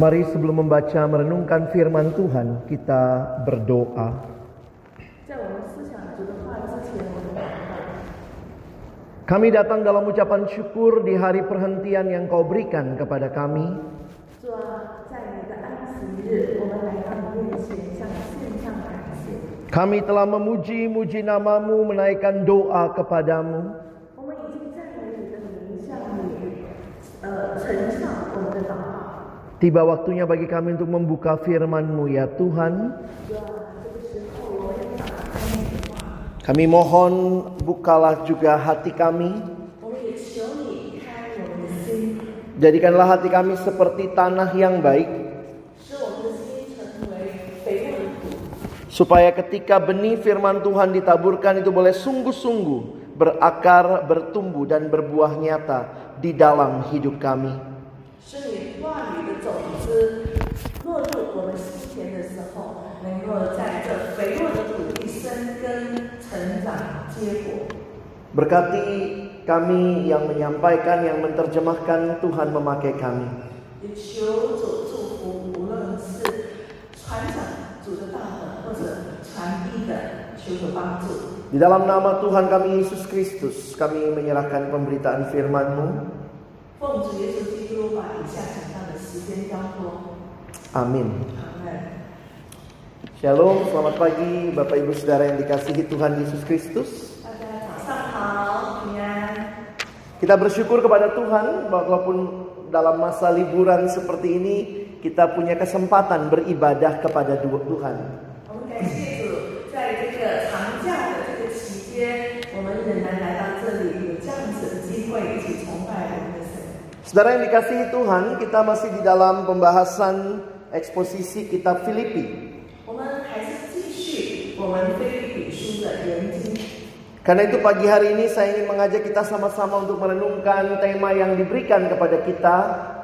Mari sebelum membaca merenungkan firman Tuhan, kita berdoa. Kami datang dalam ucapan syukur di hari perhentian yang kau berikan kepada kami. Kami telah memuji-muji namamu menaikkan doa kepadamu. Tiba waktunya bagi kami untuk membuka firman-Mu ya Tuhan. Kami mohon bukalah juga hati kami. Jadikanlah hati kami seperti tanah yang baik. Supaya ketika benih firman Tuhan ditaburkan itu boleh sungguh-sungguh berakar, bertumbuh dan berbuah nyata di dalam hidup kami. 是你话语的种子落入我们心田的时候，能够在这肥沃的土地生根、成长、结果。 Berkati kami yang menyampaikan, yang menerjemahkan, Tuhan memakai kami. 也求主祝福，无论是传讲主的道的，或者传递的，求主帮助。 Di dalam nama Tuhan kami Yesus Kristus, kami menyerahkan pemberitaan firman-Mu. 奉主耶稣基督把以下讲到的时间交托。 Amin. 阿门。 Shalom, selamat pagi Bapak Ibu Saudara yang dikasihi Tuhan Yesus Kristus. 大家早上好，平安。 Kita bersyukur kepada Tuhan walaupun dalam masa liburan seperti ini kita punya kesempatan beribadah kepada du- Tuhan. Saudara yang dikasihi Tuhan, kita masih di dalam pembahasan eksposisi kitab Filipi. Karena itu pagi hari ini saya ingin mengajak kita sama-sama untuk merenungkan tema yang diberikan kepada kita,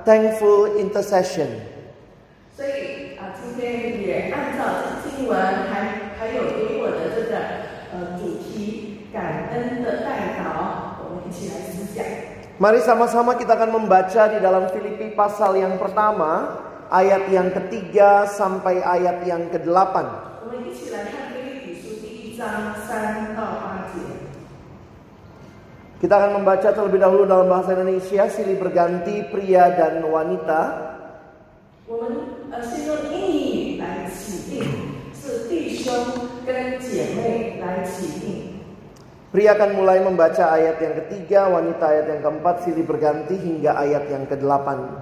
Thankful Intercession. So, Mari sama-sama kita akan membaca di dalam Filipi pasal yang pertama, ayat yang ketiga sampai ayat yang kedelapan. Kita akan membaca terlebih dahulu dalam bahasa Indonesia, silih berganti pria dan wanita. ini Pria akan mulai membaca ayat yang ketiga, wanita ayat yang keempat, silih berganti hingga ayat yang kedelapan.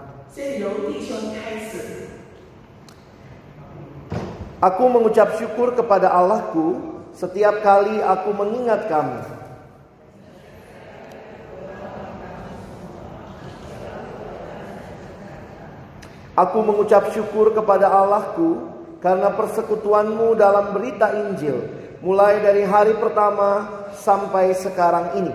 Aku mengucap syukur kepada Allahku setiap kali aku mengingat kamu. Aku mengucap syukur kepada Allahku karena persekutuanmu dalam berita Injil mulai dari hari pertama sampai sekarang ini.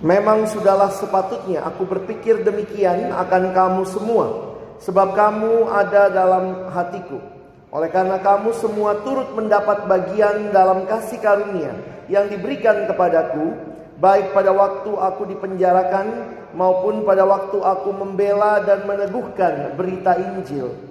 Memang sudahlah sepatutnya aku berpikir demikian akan kamu semua, sebab kamu ada dalam hatiku. Oleh karena kamu semua turut mendapat bagian dalam kasih karunia yang diberikan kepadaku, baik pada waktu aku dipenjarakan maupun pada waktu aku membela dan meneguhkan berita Injil.《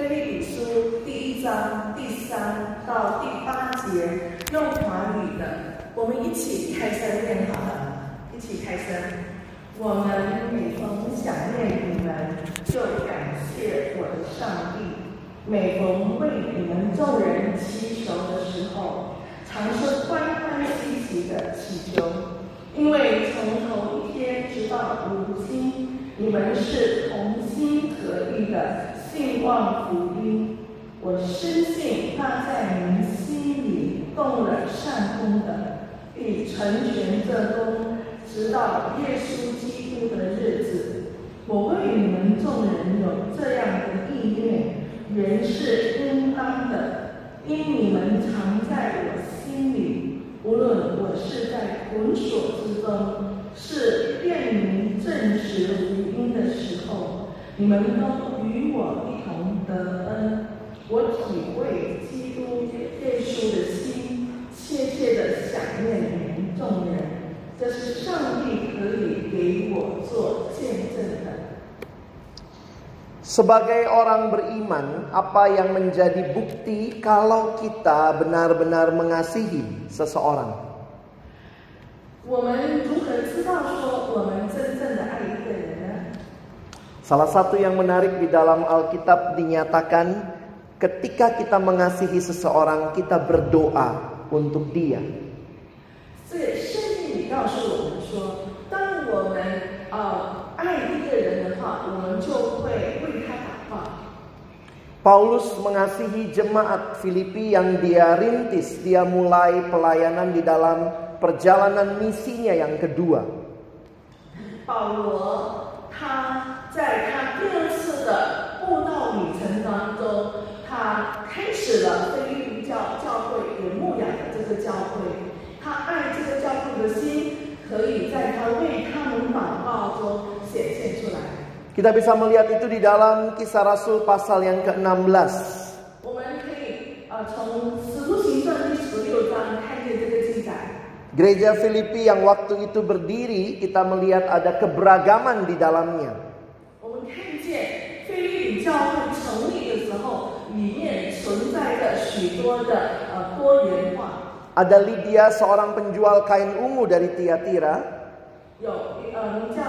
腓立比书》第一章第三到第八节用华语的，我们一起开声念好了，一起开声。 我们每逢想念你们，就感谢我的上帝；每逢为你们众人祈求的时候，常是欢欢喜喜的祈求，因为从头一天直到如今，你们是同心合意的信望福音。我深信那在您心里动了善功的，必成全这功，直到耶稣基督的日子。我为你们众人有这样的意念，原是应当的，因你们常在我心里。无论我是在捆锁之中，是便民证实福音的时候，你们都与我一同得恩。我体会基督耶稣的心，切切的想念你们众人，这是上帝可以给我做见证的。 Sebagai orang beriman, apa yang menjadi bukti kalau kita benar-benar mengasihi seseorang? 我们如何知道说我们真正的爱一个人呢？ Salah satu yang menarik di dalam Alkitab dinyatakan ketika kita mengasihi seseorang, kita berdoa untuk dia. 这个圣经里告诉我们说，当我们呃爱一个人的话，我们就会为他祷告。 Paulus mengasihi jemaat Filipi yang dia rintis, dia mulai pelayanan di dalam perjalanan misinya yang kedua. 保罗他在他第二次的布道旅程当中，他开始了菲律宾教教会有牧养的这个教会，他爱这个教会的心， 可以在他为他们祷告中显现出来。 Kita bisa melihat itu di dalam kisah Rasul pasal yang ke-16. 我们可以呃从《使徒行传》第十六章看见这个记载。 Gereja Filipi yang waktu itu berdiri, kita melihat ada keberagaman di dalamnya. 我 们看见菲律宾教会成立的时候，里面存在着许多的呃多元化， Ada Lydia seorang penjual kain ungu dari Tiatira. 有呃名叫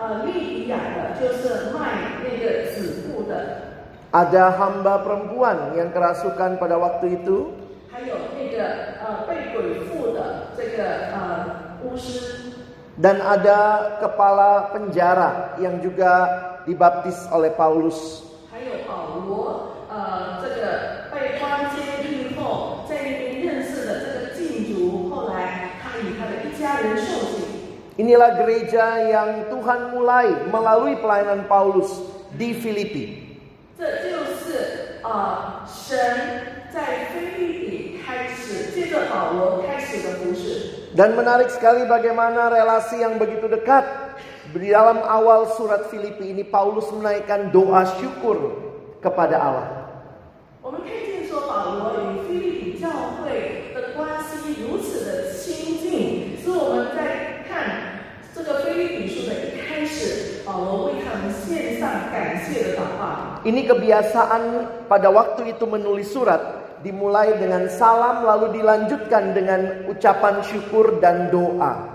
呃利比亚的，就是卖那个纸布的， Ada hamba perempuan yang kerasukan pada waktu itu. 还有那个呃被鬼附的这个呃巫师， Dan ada kepala penjara yang juga dibaptis oleh Paulus. 还有保罗 Inilah gereja yang Tuhan mulai melalui pelayanan Paulus di Filipi. Dan menarik sekali bagaimana relasi yang begitu dekat di dalam awal surat Filipi ini Paulus menaikkan doa syukur kepada Allah. Ini kebiasaan pada waktu itu menulis surat dimulai dengan salam lalu dilanjutkan dengan ucapan syukur dan doa.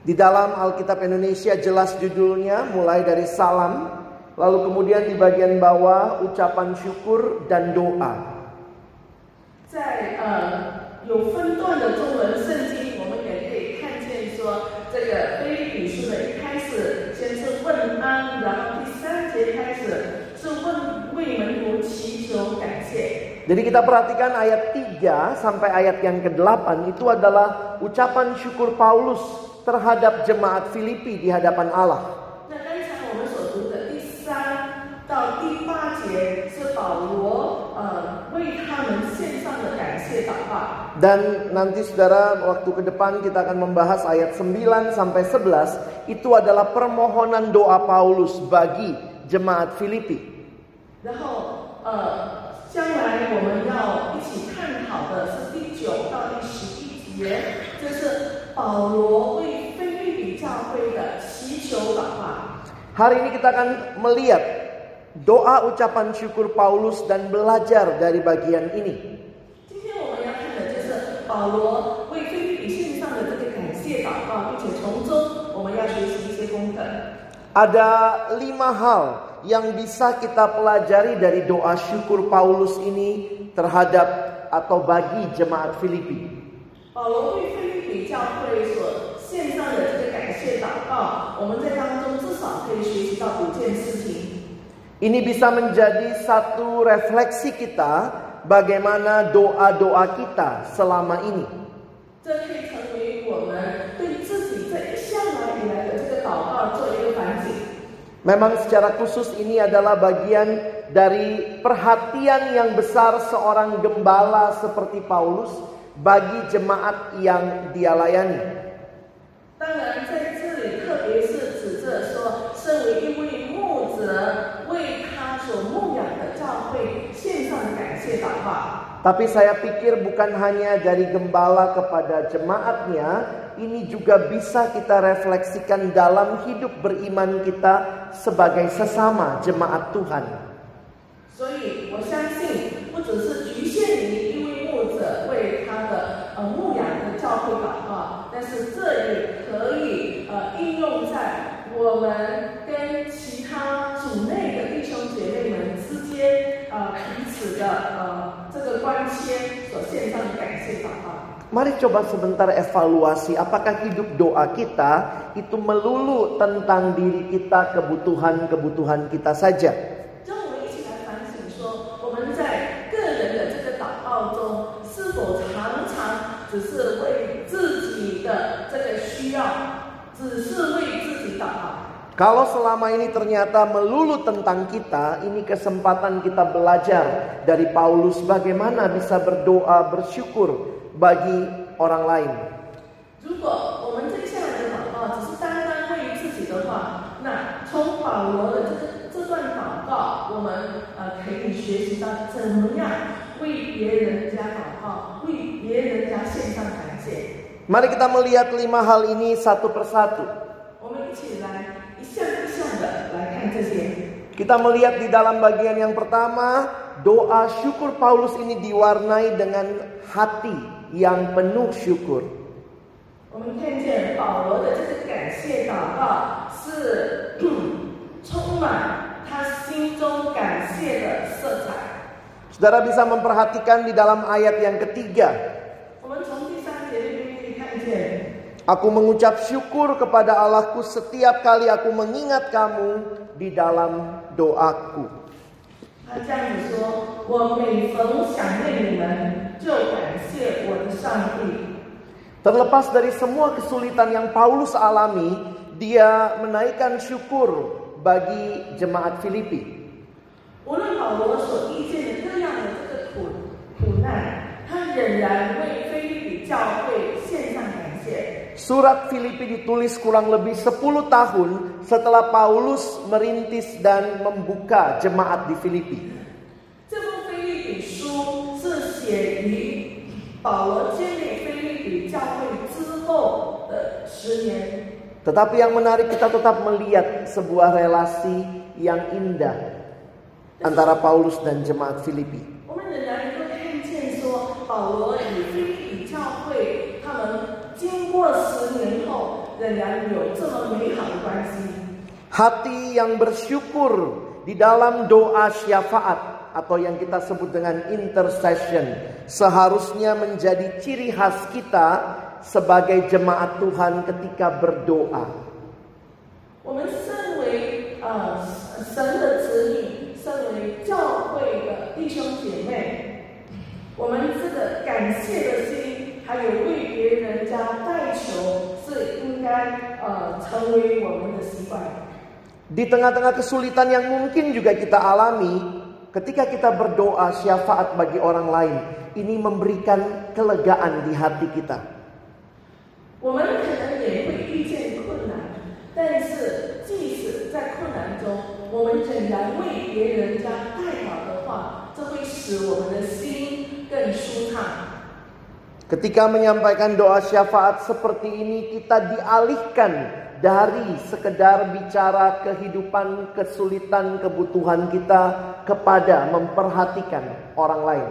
Di dalam Alkitab Indonesia jelas judulnya mulai dari salam lalu kemudian di bagian bawah ucapan syukur dan doa. 在呃有分段的中文圣经，我们也可以看见说，这个菲利比书的一开始先是问安，然后第三节开始是问为门徒祈求感谢。 Jadi kita perhatikan ayat 3 sampai ayat yang ke-8 itu adalah ucapan syukur Paulus terhadap jemaat Filipi di hadapan Allah. 那 Dan nanti saudara waktu ke depan kita akan membahas ayat 9 sampai 11 itu adalah permohonan doa Paulus bagi jemaat Filipi. 然后呃，将来我们要一起探讨的是第九到第十一节，这是保罗为菲利比教会的祈求祷告。 Hari ini kita akan melihat doa ucapan syukur Paulus dan belajar dari bagian ini. 保罗为菲利比献上的这个感谢祷告，并且从中我们要学习一些功课。 Ada lima hal yang bisa kita pelajari dari doa syukur Paulus ini terhadap atau bagi jemaat Filipi. 保罗为菲利比教会所献上的这个感谢祷告，我们在当中至少可以学习到五件事情。 Ini bisa menjadi satu refleksi kita bagaimana doa-doa kita selama ini. Memang secara khusus ini adalah bagian dari perhatian yang besar seorang gembala seperti Paulus bagi jemaat yang dia layani. Tentu, Tapi saya pikir bukan hanya dari gembala kepada jemaatnya, ini juga bisa kita refleksikan dalam hidup beriman kita sebagai sesama jemaat Tuhan. 所以我相信， 呃这个关切所献上的感谢祷告。 Mari coba sebentar evaluasi apakah hidup doa kita itu melulu tentang diri kita, kebutuhan-kebutuhan kita saja. Kalau selama ini ternyata melulu tentang kita, ini kesempatan kita belajar dari Paulus bagaimana bisa berdoa bersyukur bagi orang lain. Mari kita melihat lima hal ini satu persatu. Kita melihat di dalam bagian yang pertama, doa syukur Paulus ini diwarnai dengan hati yang penuh syukur. Saudara bisa memperhatikan di dalam ayat yang ketiga, Aku mengucap syukur kepada Allahku setiap kali aku mengingat kamu di dalam doaku. Terlepas dari semua kesulitan yang Paulus alami, dia menaikkan syukur bagi jemaat Filipi. Paulus Surat Filipi ditulis kurang lebih 10 tahun setelah Paulus merintis dan membuka jemaat di Filipi. Tetapi yang menarik kita tetap melihat sebuah relasi yang indah antara Paulus dan jemaat Filipi. 经过十年后，仍然有这么美好的关系。 Hati yang bersyukur di dalam doa syafaat atau yang kita sebut dengan intercession seharusnya menjadi ciri khas kita sebagai jemaat Tuhan ketika berdoa. 我们身为呃神的子女，身为教会的弟兄姐妹，我们这个感谢的心，还有为别人家代 求，是应该呃成为我们的习惯。 Di tengah-tengah kesulitan yang mungkin juga kita alami, ketika kita berdoa syafaat bagi orang lain, ini memberikan kelegaan di hati kita. 我们可能也会遇见困难，但是即使在困难中，我们仍然为别人家代祷的话，这会使我们的心更舒畅。 Ketika menyampaikan doa syafaat seperti ini kita dialihkan dari sekedar bicara kehidupan, kesulitan, kebutuhan kita kepada memperhatikan orang lain.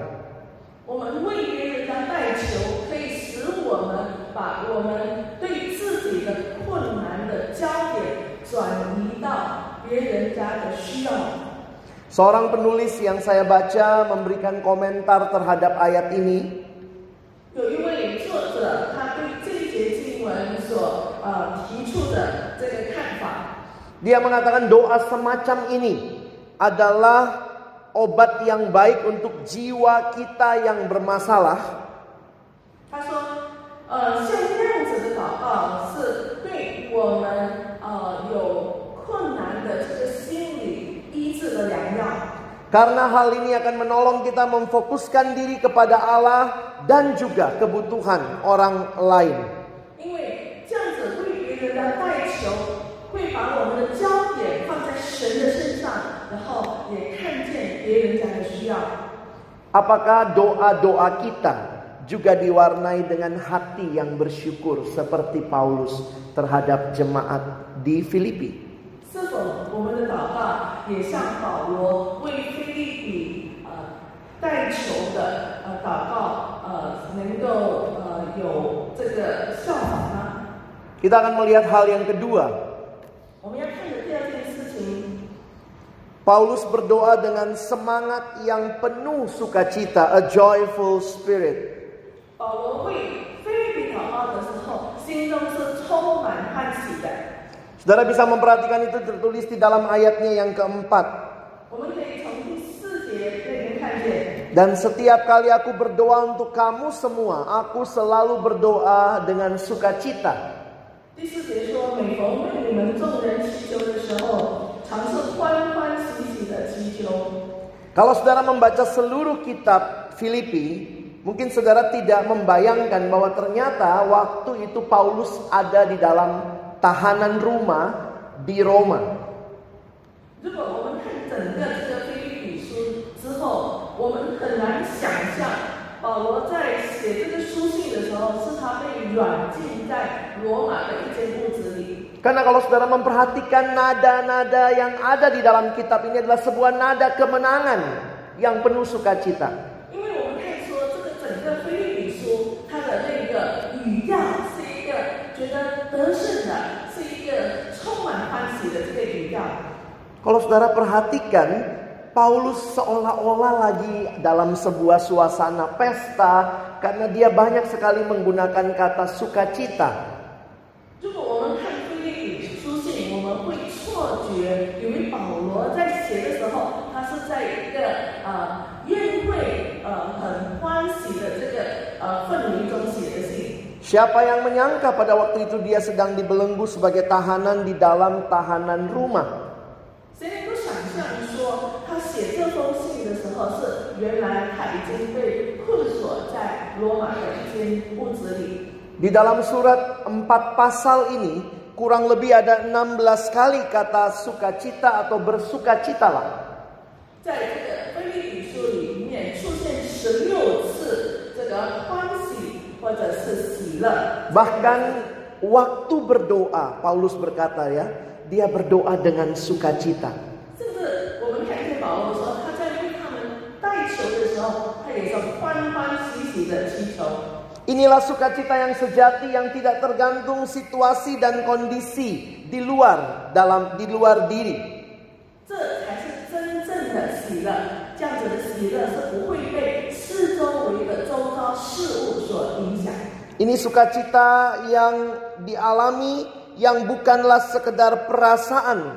Seorang penulis yang saya baca memberikan komentar terhadap ayat ini 有一位作者，他对这一节经文所呃提出的这个看法， Dia mengatakan doa semacam ini adalah obat yang baik untuk jiwa kita yang bermasalah 他说，呃，像这样子的祷告是对我们呃有困难的这个心理医治的良药。 Karena hal ini akan menolong kita memfokuskan diri kepada Allah dan juga kebutuhan orang lain. 因为这样子为别人的代求，会把我们的焦点放在神的身上，然后也看见别人家的需要。 Apakah doa-doa kita juga diwarnai dengan hati yang bersyukur seperti Paulus terhadap jemaat di Filipi? 是否我们的祷告也像保罗为菲利比呃代求的呃祷告呃 能够呃有这个效法呢？ Kita akan melihat hal yang kedua. 我们要看的第二件事情， Paulus berdoa dengan semangat yang penuh sukacita, a joyful spirit. 保罗为菲利比祷告的时候，心中是充满欢喜的。 Saudara bisa memperhatikan itu tertulis di dalam ayatnya yang keempat. Dan setiap kali aku berdoa untuk kamu semua, aku selalu berdoa dengan sukacita. 第四节说：“每逢为你们众人祈求的时候，常是欢欢喜喜的祈求。 Kalau saudara membaca seluruh kitab Filipi, mungkin saudara tidak membayangkan bahwa ternyata waktu itu Paulus ada di dalam tahanan rumah di Roma. ”如果我们看整个这个菲利比书之后， 我们很难想象保罗在写这个书信的时候，是他被软禁在罗马的一间屋子里。 Karena kalau saudara memperhatikan nada-nada yang ada di dalam kitab ini adalah sebuah nada kemenangan yang penuh sukacita. 因为我们看说这个整个菲利比书，它的那个语调是一个觉得得胜的，是一个充满欢喜的这个语调。 Kalau saudara perhatikan, Paulus seolah-olah lagi dalam sebuah suasana pesta karena dia banyak sekali menggunakan kata sukacita. Siapa yang menyangka pada waktu itu dia sedang dibelenggu sebagai tahanan di dalam tahanan rumah? Di dalam surat empat pasal ini kurang lebih ada 16 kali kata sukacita atau bersukacitalah. Bahkan waktu berdoa, Paulus berkata ya, dia berdoa dengan sukacita. 求的时候，他也是欢欢喜喜的祈求。 Inilah sukacita yang sejati yang tidak tergantung situasi dan kondisi di luar dalam di luar diri. 这才是真正的喜乐。这样子的喜乐是不会被四周围的周遭事物所影响。 Ini sukacita yang dialami yang bukanlah sekedar perasaan,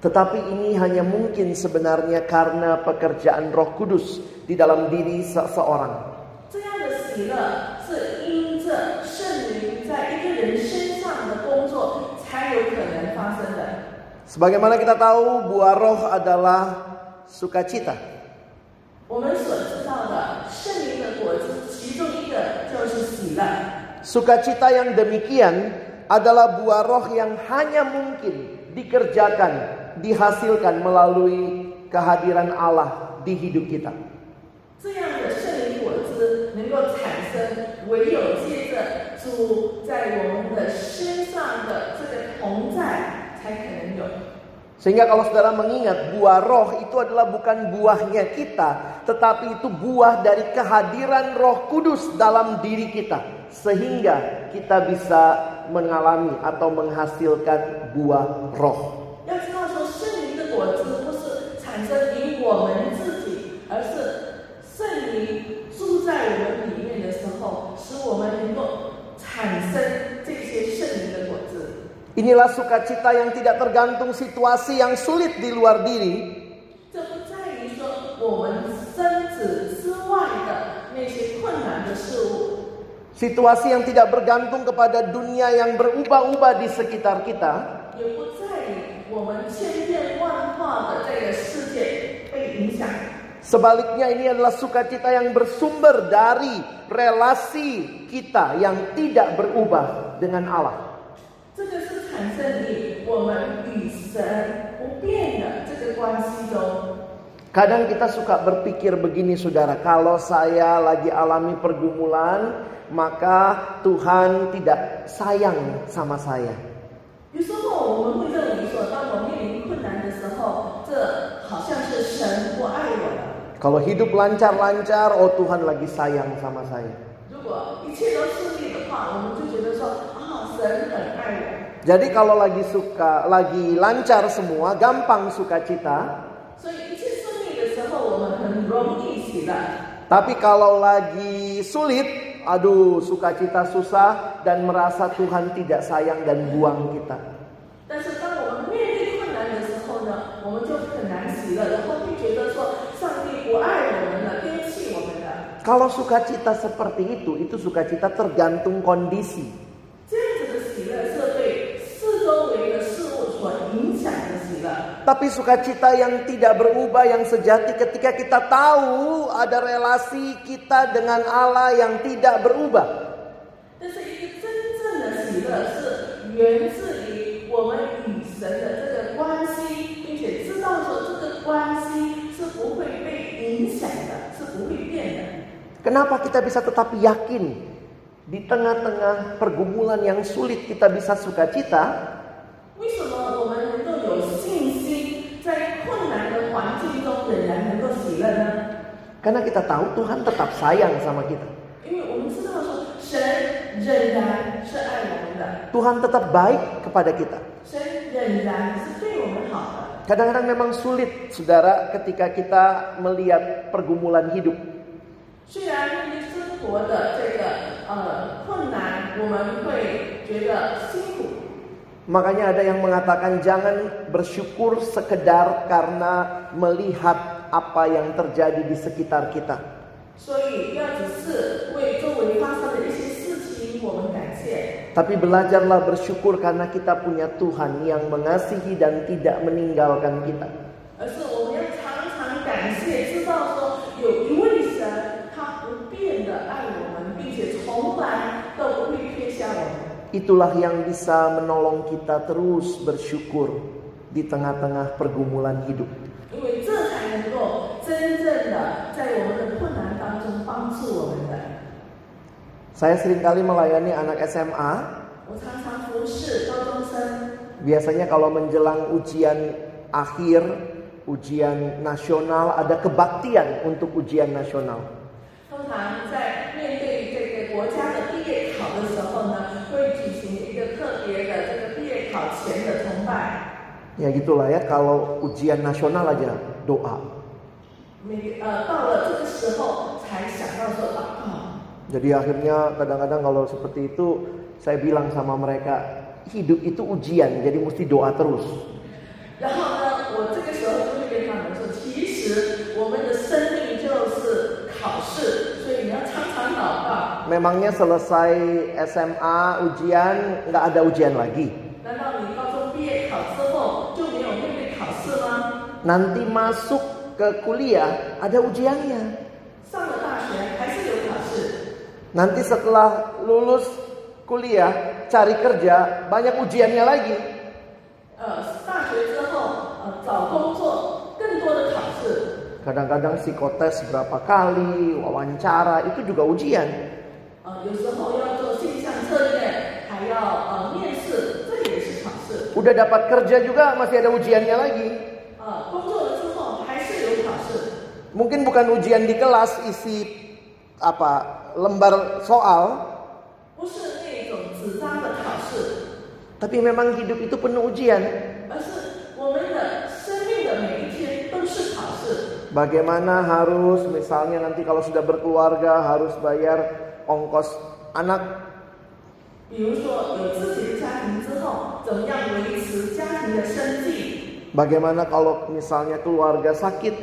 Tetapi ini hanya mungkin sebenarnya karena pekerjaan Roh Kudus di dalam diri seseorang. Sebagaimana kita tahu, buah roh adalah sukacita. Sukacita yang demikian adalah buah roh yang hanya mungkin dikerjakan dihasilkan melalui kehadiran Allah di hidup kita. Sehingga kalau saudara mengingat buah roh itu adalah bukan buahnya kita. Tetapi itu buah dari kehadiran roh kudus dalam diri kita. Sehingga kita bisa mengalami atau menghasilkan buah roh. 要知道说，圣灵的果子不是产生于我们自己，而是圣灵住在我们里面的时候，使我们能够产生这些圣灵的果子。 Inilah sukacita yang tidak tergantung situasi yang sulit di luar diri, 这不在于说我们身子之外的那些困难的事物， situasi yang tidak bergantung kepada dunia yang berubah-ubah di sekitar kita, 也不在于我们千变万化的这个世界被影响。 Sebaliknya ini adalah sukacita yang bersumber dari relasi kita yang tidak berubah dengan Allah. 这个是产生于我们与神不变的这个关系中。 Kadang kita suka berpikir begini saudara, kalau saya lagi alami pergumulan, maka Tuhan tidak sayang sama saya. 有时候我们会认为说，当我面临困难的时候，这好像是神不爱我了。 Kalau hidup lancar-lancar, oh Tuhan lagi sayang sama saya. 如果一切都顺利的话，我们就觉得说啊，神很爱我。 Jadi kalau lagi suka, lagi lancar semua, gampang sukacita. 所以一切顺利的时候，我们很容易喜乐。 Tapi kalau lagi sulit, aduh sukacita susah dan merasa Tuhan tidak sayang dan buang kita. Kalau sukacita seperti itu, itu sukacita tergantung kondisi. Tapi sukacita yang tidak berubah, yang sejati ketika kita tahu ada relasi kita dengan Allah yang tidak berubah. Kenapa kita bisa tetap yakin di tengah-tengah pergumulan yang sulit kita bisa sukacita? Karena kita tahu Tuhan tetap sayang sama kita. Tuhan tetap baik kepada kita. Kadang-kadang memang sulit, saudara, ketika kita melihat pergumulan hidup. Makanya ada yang mengatakan jangan bersyukur sekedar karena melihat apa yang terjadi di sekitar kita. Tapi belajarlah bersyukur karena kita punya Tuhan yang mengasihi dan tidak meninggalkan kita. Itulah yang bisa menolong kita terus bersyukur di tengah-tengah pergumulan hidup. 因为这才能够真正的在我们的困难当中帮助我们的。 Saya seringkali melayani anak SMA. 我常常服侍高中生， Biasanya kalau menjelang ujian akhir, ujian nasional, ada kebaktian untuk ujian nasional. 通常在 Ya gitulah ya kalau ujian nasional aja doa. Uh, jadi akhirnya kadang-kadang kalau seperti itu saya bilang sama mereka hidup itu ujian jadi mesti doa terus. Memangnya selesai SMA ujian nggak ada ujian lagi? nanti masuk ke kuliah ada ujiannya. Nanti setelah lulus kuliah cari kerja banyak ujiannya lagi. Eh, Kadang-kadang psikotes berapa kali, wawancara itu juga ujian. Udah dapat kerja juga masih ada ujiannya lagi. Mungkin bukan ujian di kelas isi apa lembar soal. Tapi memang hidup itu penuh ujian. Bagaimana harus misalnya nanti kalau sudah berkeluarga harus bayar ongkos anak. Misalnya, Bagaimana kalau misalnya keluarga sakit?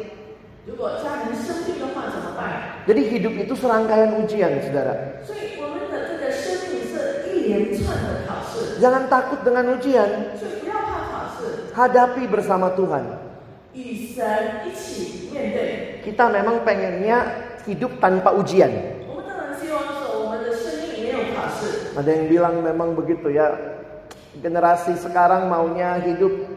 Jadi hidup itu serangkaian ujian, saudara. Jangan takut dengan ujian. Hadapi bersama Tuhan. Kita memang pengennya hidup tanpa ujian. Ada yang bilang memang begitu ya. Generasi sekarang maunya hidup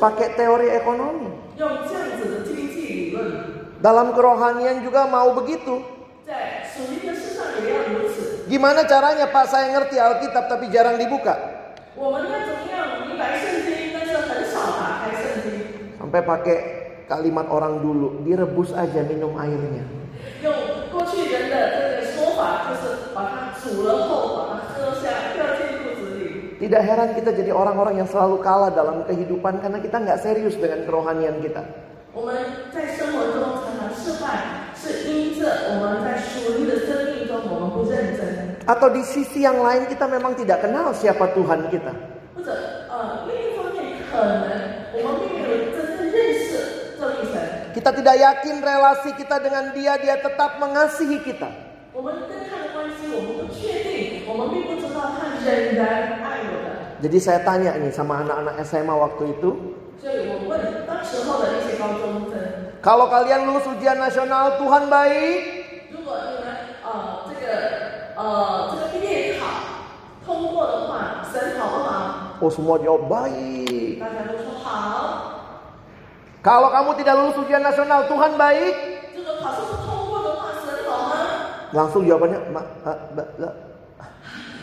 Pakai teori ekonomi. Dalam kerohanian juga mau begitu. Gimana caranya Pak saya ngerti Alkitab tapi jarang dibuka? Sampai pakai kalimat orang dulu, direbus aja minum airnya. Tidak heran kita jadi orang-orang yang selalu kalah dalam kehidupan karena kita nggak serius dengan kerohanian kita. Atau di sisi yang lain kita memang tidak kenal siapa Tuhan kita. Kita tidak yakin relasi kita dengan dia, dia tetap mengasihi kita. Jadi saya tanya nih sama anak-anak SMA waktu itu. Kalau kalian lulus ujian nasional, Tuhan baik. Oh semua jawab baik. Kalau kamu tidak lulus ujian nasional, Tuhan baik. Langsung jawabannya,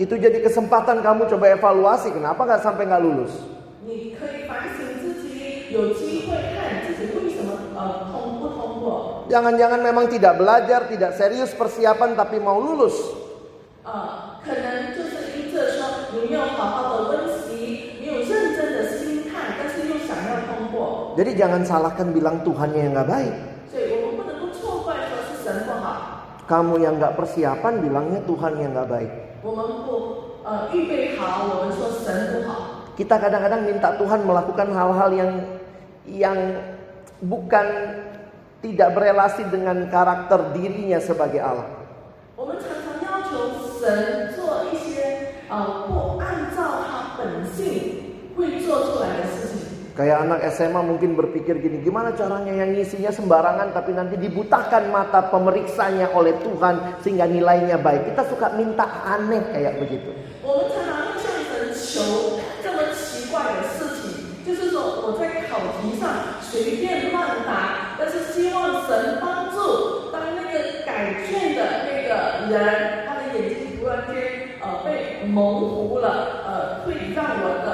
itu jadi kesempatan kamu coba evaluasi kenapa nggak sampai nggak lulus. Jangan-jangan memang tidak belajar, tidak serius persiapan tapi mau lulus. Jadi jangan salahkan bilang Tuhannya yang nggak baik. Kamu yang nggak persiapan bilangnya Tuhan yang nggak baik. Kita kadang-kadang minta Tuhan melakukan hal-hal yang yang bukan tidak berelasi dengan karakter dirinya sebagai Allah. Kayak anak SMA mungkin berpikir gini, gimana caranya yang ngisinya sembarangan tapi nanti dibutakan mata pemeriksanya oleh Tuhan sehingga nilainya baik. Kita suka minta aneh kayak begitu. 我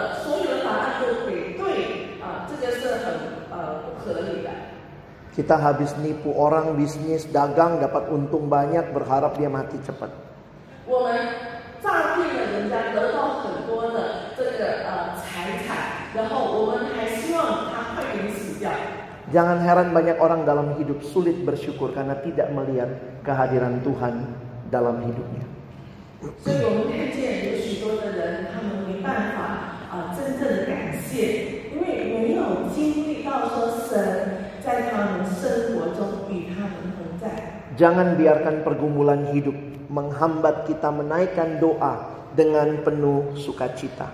Kita habis nipu orang bisnis dagang dapat untung banyak berharap dia mati cepat. Jangan heran banyak orang dalam hidup sulit bersyukur karena tidak melihat kehadiran Tuhan dalam hidupnya. Jadi, Jangan biarkan pergumulan hidup menghambat kita menaikkan doa dengan penuh sukacita.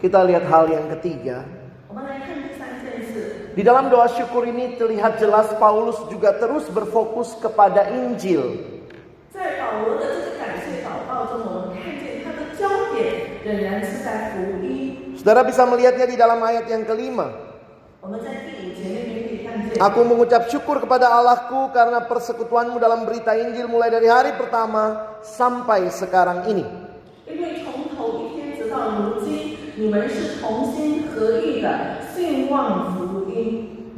Kita lihat hal yang ketiga. Di dalam doa syukur ini terlihat jelas Paulus juga terus berfokus kepada Injil. Saudara bisa melihatnya di dalam ayat yang kelima. Aku mengucap syukur kepada Allahku karena persekutuanmu dalam berita Injil mulai dari hari pertama sampai sekarang ini.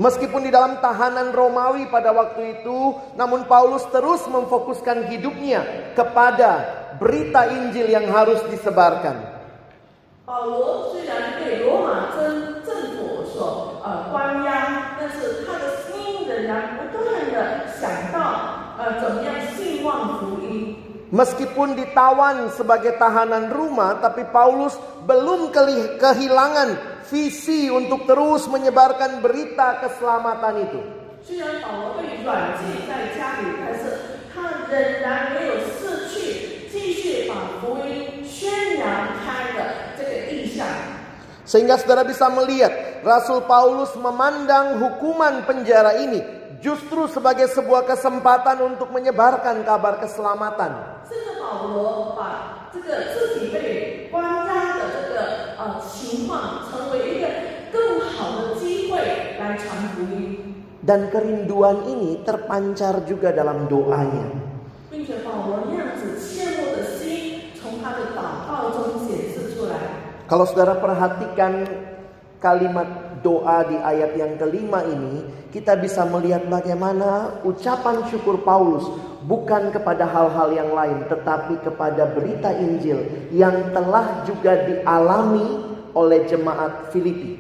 Meskipun di dalam tahanan Romawi pada waktu itu, namun Paulus terus memfokuskan hidupnya kepada berita Injil yang harus disebarkan. 保罗虽然被罗马政政府所呃关押，但是他的心仍然不断的想到呃怎么样信望福音。 Meskipun ditawan sebagai tahanan rumah, tapi Paulus belum keli- kehilangan visi untuk terus menyebarkan berita keselamatan itu. 虽然保罗被软禁在家里，但是他仍然没有失去继续把福音宣扬开的这个意向。 sehingga saudara bisa melihat Rasul Paulus memandang hukuman penjara ini justru sebagai sebuah kesempatan untuk menyebarkan kabar keselamatan. Dan kerinduan ini terpancar juga dalam doanya. Kalau saudara perhatikan kalimat doa di ayat yang kelima ini, kita bisa melihat bagaimana ucapan syukur Paulus bukan kepada hal-hal yang lain, tetapi kepada berita Injil yang telah juga dialami oleh jemaat Filipi.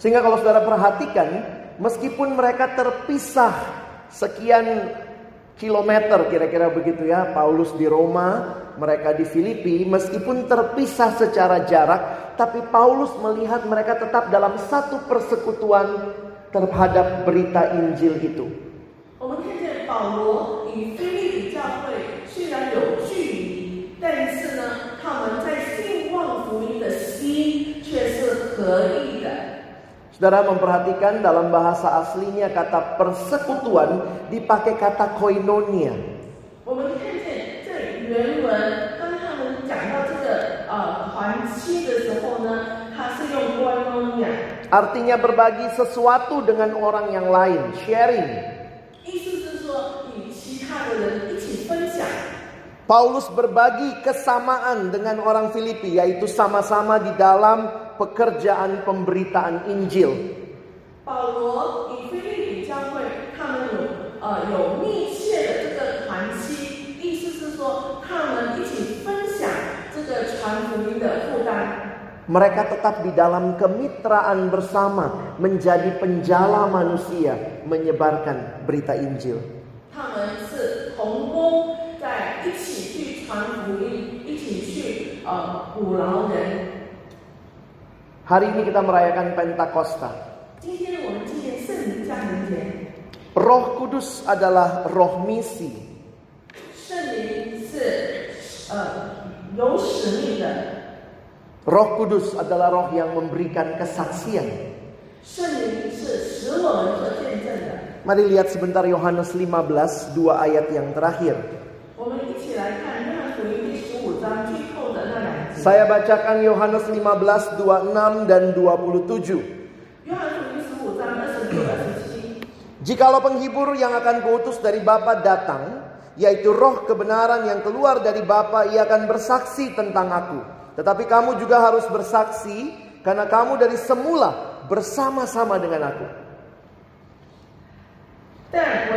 Sehingga kalau saudara perhatikan meskipun mereka terpisah sekian kilometer kira-kira begitu ya, Paulus di Roma, mereka di Filipi, meskipun terpisah secara jarak, tapi Paulus melihat mereka tetap dalam satu persekutuan terhadap berita Injil itu. 我们看见保罗 Saudara memperhatikan dalam bahasa aslinya kata persekutuan dipakai kata koinonia. Artinya berbagi sesuatu dengan orang yang lain, sharing. Paulus berbagi kesamaan dengan orang Filipi, yaitu sama-sama di dalam pekerjaan pemberitaan Injil. Mereka tetap di dalam kemitraan bersama, menjadi penjala manusia, menyebarkan berita Injil. Mereka Hari ini kita merayakan Pentakosta. 今天我们纪念圣灵降临节， Roh Kudus adalah roh misi. 圣灵是呃有使命的， Roh Kudus adalah roh yang memberikan kesaksian. 圣灵是使我们做见证的。 Mari lihat sebentar Yohanes 15, dua ayat yang terakhir. 我们一起来看 saya bacakan Yohanes 15, 26 dan 27. Jikalau penghibur yang akan kuutus dari Bapa datang, yaitu roh kebenaran yang keluar dari Bapa, ia akan bersaksi tentang aku. Tetapi kamu juga harus bersaksi karena kamu dari semula bersama-sama dengan aku. Dan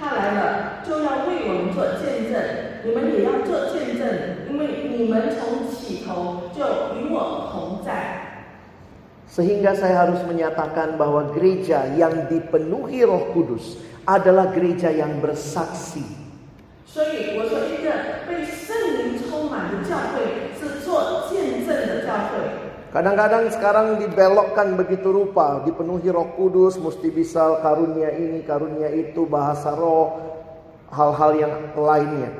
我要从父那里差保惠师来，就是从父出来真理的圣灵，他来了就要为我们做见证，你们也要做见证，因为你们从起头就与我同在。 Sehingga saya harus menyatakan bahwa gereja yang dipenuhi Roh Kudus adalah gereja yang bersaksi. 所 Kadang-kadang sekarang dibelokkan begitu rupa, dipenuhi roh kudus, mesti bisa karunia ini, karunia itu, bahasa roh, hal-hal yang lainnya.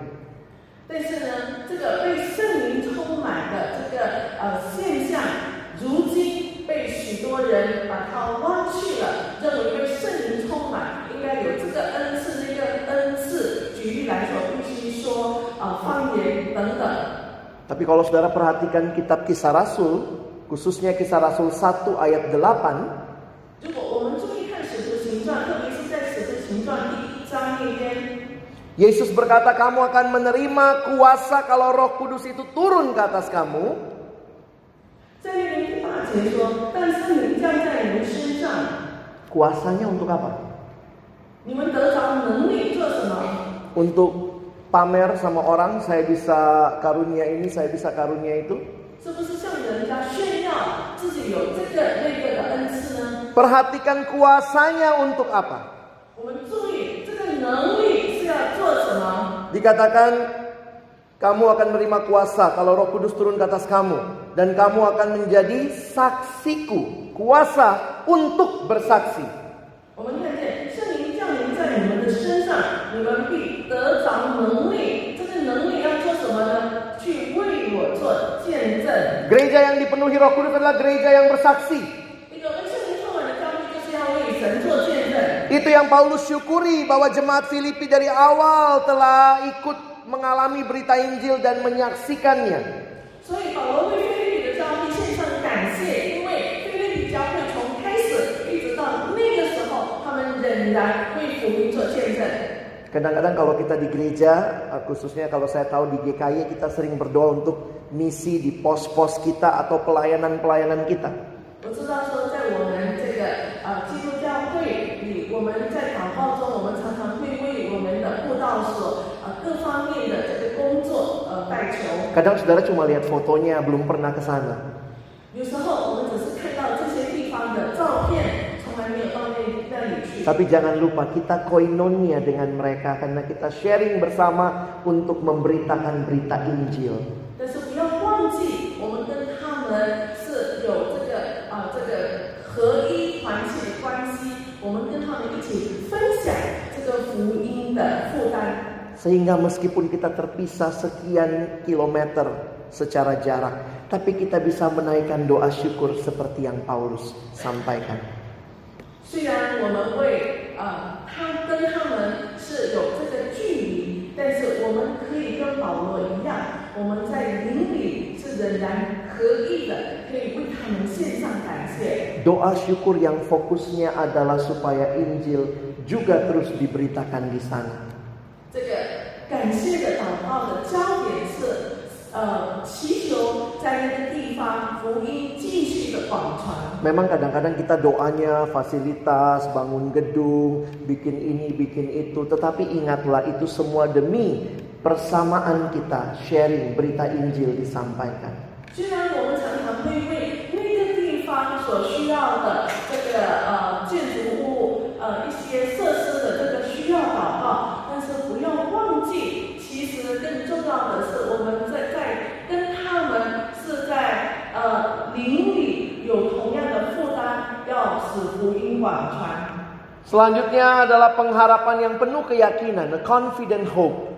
Tapi kalau saudara perhatikan kitab kisah Rasul, khususnya kisah Rasul 1 ayat 8 Yesus berkata kamu akan menerima kuasa kalau roh kudus itu turun ke atas kamu. Kuasanya untuk apa? Untuk pamer sama orang, saya bisa karunia ini, saya bisa karunia itu. Perhatikan kuasanya untuk apa? Dikatakan kamu akan menerima kuasa kalau Roh Kudus turun ke atas kamu dan kamu akan menjadi saksiku, kuasa untuk bersaksi. Oh, Kita Gereja yang dipenuhi Roh Kudus adalah gereja yang bersaksi. Itu yang Paulus syukuri bahwa jemaat Filipi dari awal telah ikut mengalami berita Injil dan menyaksikannya. Jadi, Kadang-kadang kalau kita di gereja, khususnya kalau saya tahu di GKI kita sering berdoa untuk misi di pos-pos kita atau pelayanan-pelayanan kita. Kadang saudara cuma lihat fotonya, belum pernah ke sana. Tapi jangan lupa kita koinonia dengan mereka karena kita sharing bersama untuk memberitakan berita Injil. Sehingga meskipun kita terpisah sekian kilometer secara jarak, tapi kita bisa menaikkan doa syukur seperti yang Paulus sampaikan. 虽然我们为呃他跟他们是有这个距离，但是我们可以跟保罗一样，我们在灵里是仍然合一的，可以为他们献上感谢。 Doa syukur yang fokusnya adalah supaya Injil juga terus diberitakan di sana. 这个感谢的祷告的焦点是， 呃，祈求在那个地方福音继续的广传。 Memang kadang-kadang kita doanya fasilitas, bangun gedung, bikin ini, bikin itu. Tetapi ingatlah itu semua demi persamaan kita sharing berita Injil disampaikan. 虽然我们常常会为那个地方所需要的这个呃 Selanjutnya adalah pengharapan yang penuh keyakinan, a confident hope.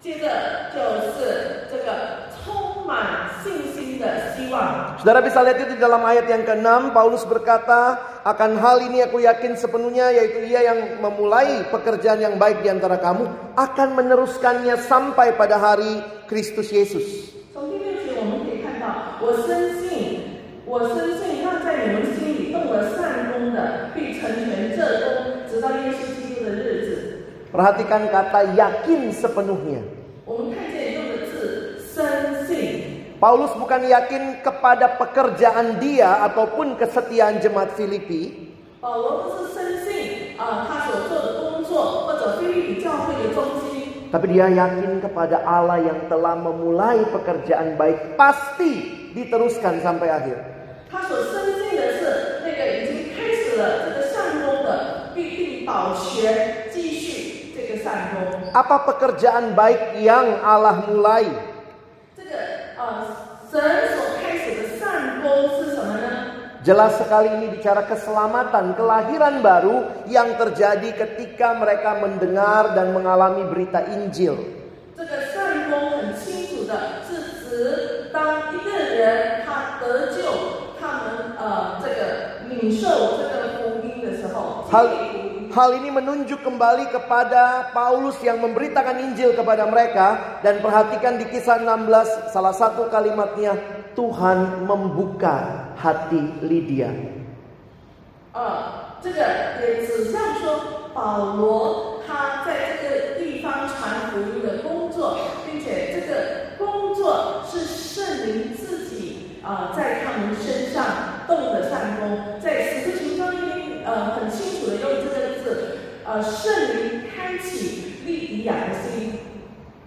接着就是这个充满信心的希望。 Saudara bisa lihat itu di dalam ayat yang ke-6 Paulus berkata, "Akan hal ini aku yakin sepenuhnya yaitu Ia yang memulai pekerjaan yang baik di antara kamu akan meneruskannya sampai pada hari Kristus Yesus." 从第六节我们可以看到，我深信，我深信 Perhatikan kata yakin sepenuhnya. Paulus bukan yakin kepada pekerjaan dia ataupun kesetiaan jemaat Filipi. Tapi dia yakin kepada Allah yang telah memulai pekerjaan baik pasti diteruskan sampai akhir Apa pekerjaan baik yang Allah mulai? 这个呃，神所开始的善功是什么呢？ Jelas sekali ini bicara keselamatan, kelahiran baru yang terjadi ketika mereka mendengar dan mengalami berita Injil. 这个善功很清楚的是指当一个人他得救，他们呃这个领受这个福音的时候， Hal, 经历福音 hal ini menunjuk kembali kepada Paulus yang memberitakan Injil kepada mereka dan perhatikan di kisah 16 salah satu kalimatnya Tuhan membuka hati Lydia. 呃，这个也指向说保罗他在这个地方传福音的工作，并且这个工作是圣灵自己啊、呃在他们 呃圣灵开启利比亚的心，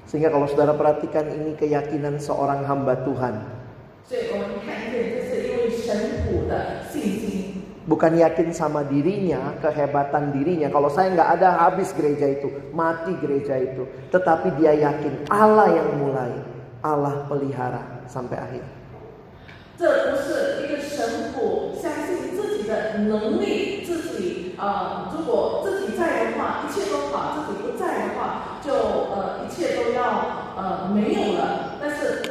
Sehingga kalau saudara perhatikan ini keyakinan seorang hamba Tuhan. 所以我们看见这是一位神仆的信心。 Bukan yakin sama dirinya, kehebatan dirinya. Kalau saya nggak ada habis gereja itu, mati gereja itu. Tetapi dia yakin Allah yang mulai, Allah pelihara sampai akhir. 这不是一个神父相信自己 的能力，自己呃，如果自己在的话，一切都好；自己不在的话，就呃一切都要呃没有了。但是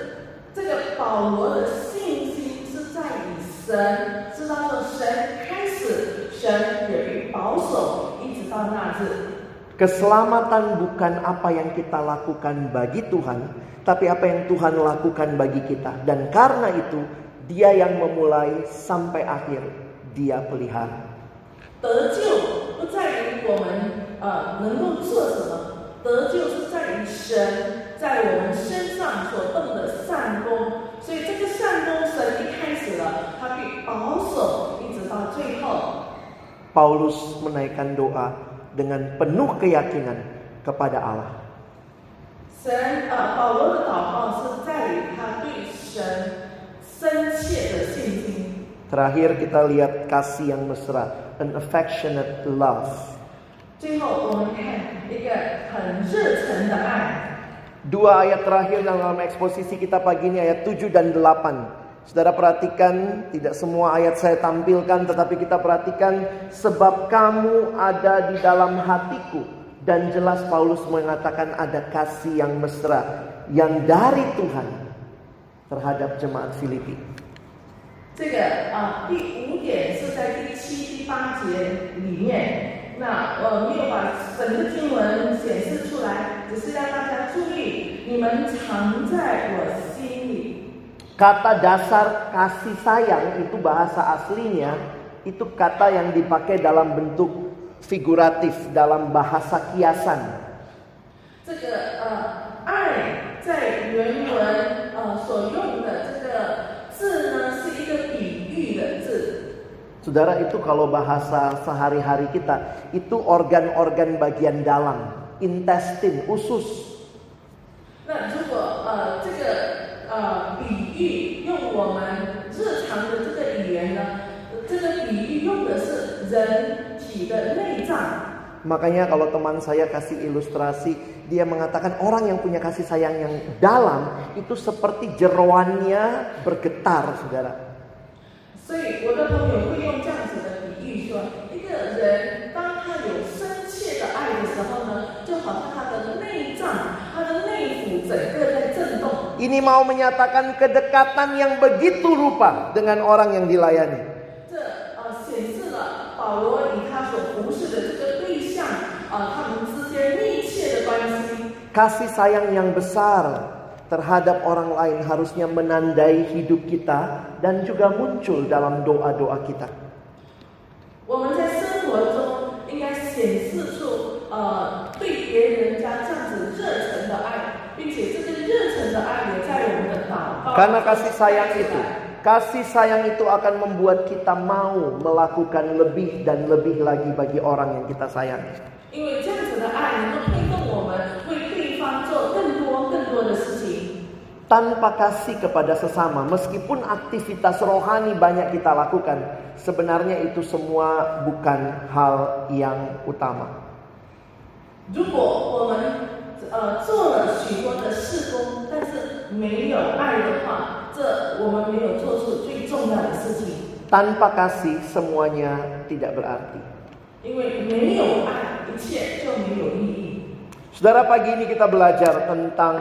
这个保罗的信心是在于神，知道说神开始，神也会保守，一直到那日。 Keselamatan bukan apa yang kita lakukan bagi Tuhan, tapi apa yang Tuhan lakukan bagi kita. Dan karena itu, Dia yang memulai sampai akhir, Dia pelihara. 得救不在于我们呃能够做什么，得救是在于神在我们身上所动的善功。所以这个善功，神一开始了，他必保守一直到最后。Paulus menaikkan doa dengan penuh keyakinan kepada Allah. 神呃，保罗的祷告是在于他对神深切的信心。Terakhir kita lihat kasih yang mesra, an affectionate love. Dua ayat terakhir dalam eksposisi kita pagi ini ayat 7 dan 8. Saudara perhatikan, tidak semua ayat saya tampilkan tetapi kita perhatikan sebab kamu ada di dalam hatiku dan jelas Paulus mengatakan ada kasih yang mesra yang dari Tuhan terhadap jemaat Filipi. 这个啊、第五点是在第七、第八节里面。那呃，没有把整个经文显示出来，只是让大家注意，你们藏在我心里。 Kata dasar kasih sayang itu bahasa aslinya itu kata yang dipakai dalam bentuk figuratif dalam bahasa kiasan. 这个呃，爱在原文呃所用 Saudara itu kalau bahasa sehari-hari kita itu organ-organ bagian dalam, intestin, usus. 那如果呃这个呃比喻用我们日常的这个语言呢，这个比喻用的是人体的内脏。 Makanya kalau teman saya kasih ilustrasi, dia mengatakan orang yang punya kasih sayang yang dalam itu seperti jeroannya bergetar, saudara. 所以我的朋友会用这样子的比喻说，一个人当他有深切的爱的时候呢，就好像他的内脏、他的内腑整个在震动。 Ini mau menyatakan kedekatan yang begitu rupa dengan orang yang dilayani. 这呃显示了保罗与他所服侍的这个对象，呃他们之间密切的关系。 Kasih sayang yang besar terhadap orang lain harusnya menandai hidup kita dan juga muncul dalam doa-doa kita. Karena kasih sayang itu, kasih sayang itu akan membuat kita mau melakukan lebih dan lebih lagi bagi orang yang kita sayangi. tanpa kasih kepada sesama, meskipun aktivitas rohani banyak kita lakukan, sebenarnya itu semua bukan hal yang utama. Tanpa kasih semuanya tidak berarti. Saudara pagi ini kita belajar tentang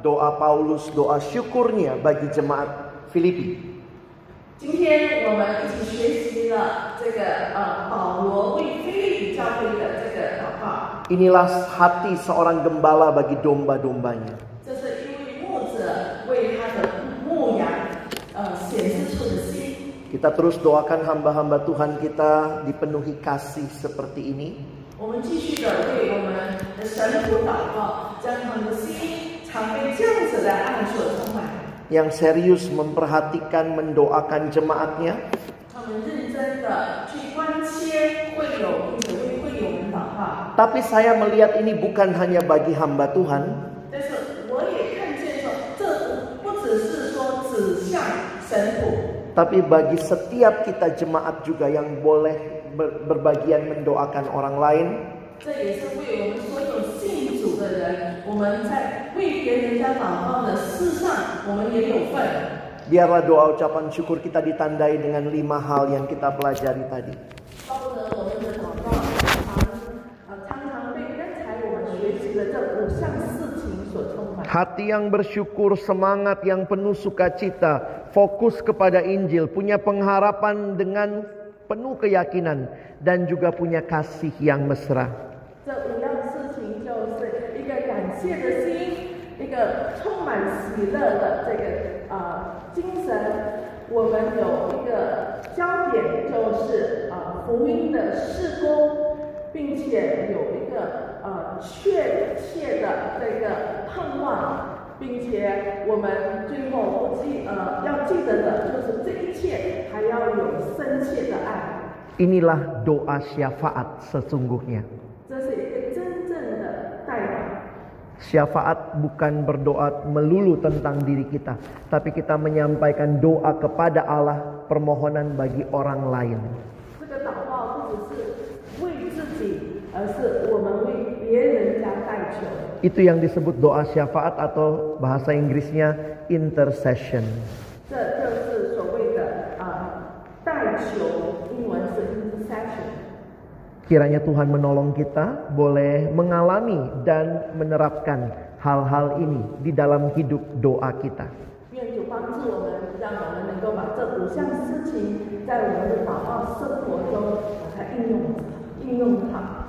doa Paulus, doa syukurnya bagi jemaat Filipi. 今天我们一起学习了这个呃保罗为菲利比教会的这个祷告， Inilah hati seorang gembala bagi domba-dombanya. 这是一位牧者为他的牧羊呃显示出的心。 Kita terus doakan hamba-hamba Tuhan kita dipenuhi kasih seperti ini. 我们继续的为我们的神仆祷告，将他们的心 yang serius memperhatikan mendoakan jemaatnya? tapi saya melihat ini bukan hanya bagi hamba Tuhan. tapi bagi setiap kita jemaat juga yang boleh berbagian mendoakan orang lain. 的人，我们在为别人家祷告的事上，我们也有份。 Biarlah doa ucapan syukur kita ditandai dengan lima hal yang kita pelajari tadi. 包括呢，我们的祷告常呃常常被刚才我们学习的这五项事情所充满。 Hati yang bersyukur, semangat yang penuh sukacita, fokus kepada Injil, punya pengharapan dengan penuh keyakinan, dan juga punya kasih yang mesra. 个充满喜乐的这个呃精神。我们有一个焦点，就是呃福音的事工，并且有一个呃确切的这个盼望，并且我们最后不记呃要记得的就是这一切还要有深切的爱。Inilah doa syafaat sesungguhnya. Syafaat bukan berdoa melulu tentang diri kita, tapi kita menyampaikan doa kepada Allah, permohonan bagi orang lain. 这个祷告不只是为自己，而是我们为别人家代求。 Itu yang disebut doa syafaat atau bahasa Inggrisnya intercession. 这就是所谓的啊、代求， Kiranya Tuhan menolong kita boleh mengalami dan menerapkan hal-hal ini di dalam hidup doa kita.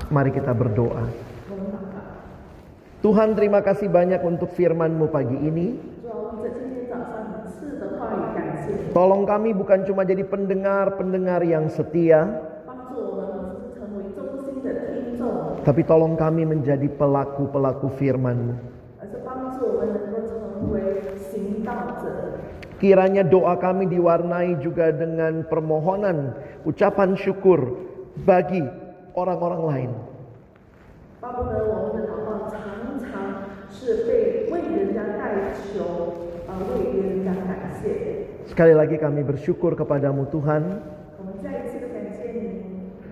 Mari kita berdoa. Tuhan terima kasih banyak untuk FirmanMu pagi ini. Tolong kami bukan cuma jadi pendengar-pendengar yang setia, Tapi tolong kami menjadi pelaku-pelaku firman-Mu. Kiranya doa kami diwarnai juga dengan permohonan, ucapan syukur bagi orang-orang lain. Sekali lagi kami bersyukur kepadamu Tuhan.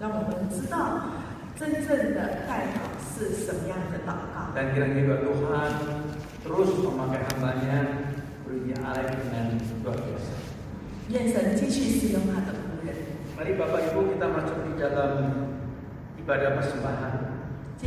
让我们知道真正的代祷是什么样的祷告。Dan kiranya juga Tuhan terus memakai hambanya beri dia alih dengan luar biasa. 愿神继续使用他的仆人。Mari Bapak Ibu kita masuk di dalam ibadah persembahan.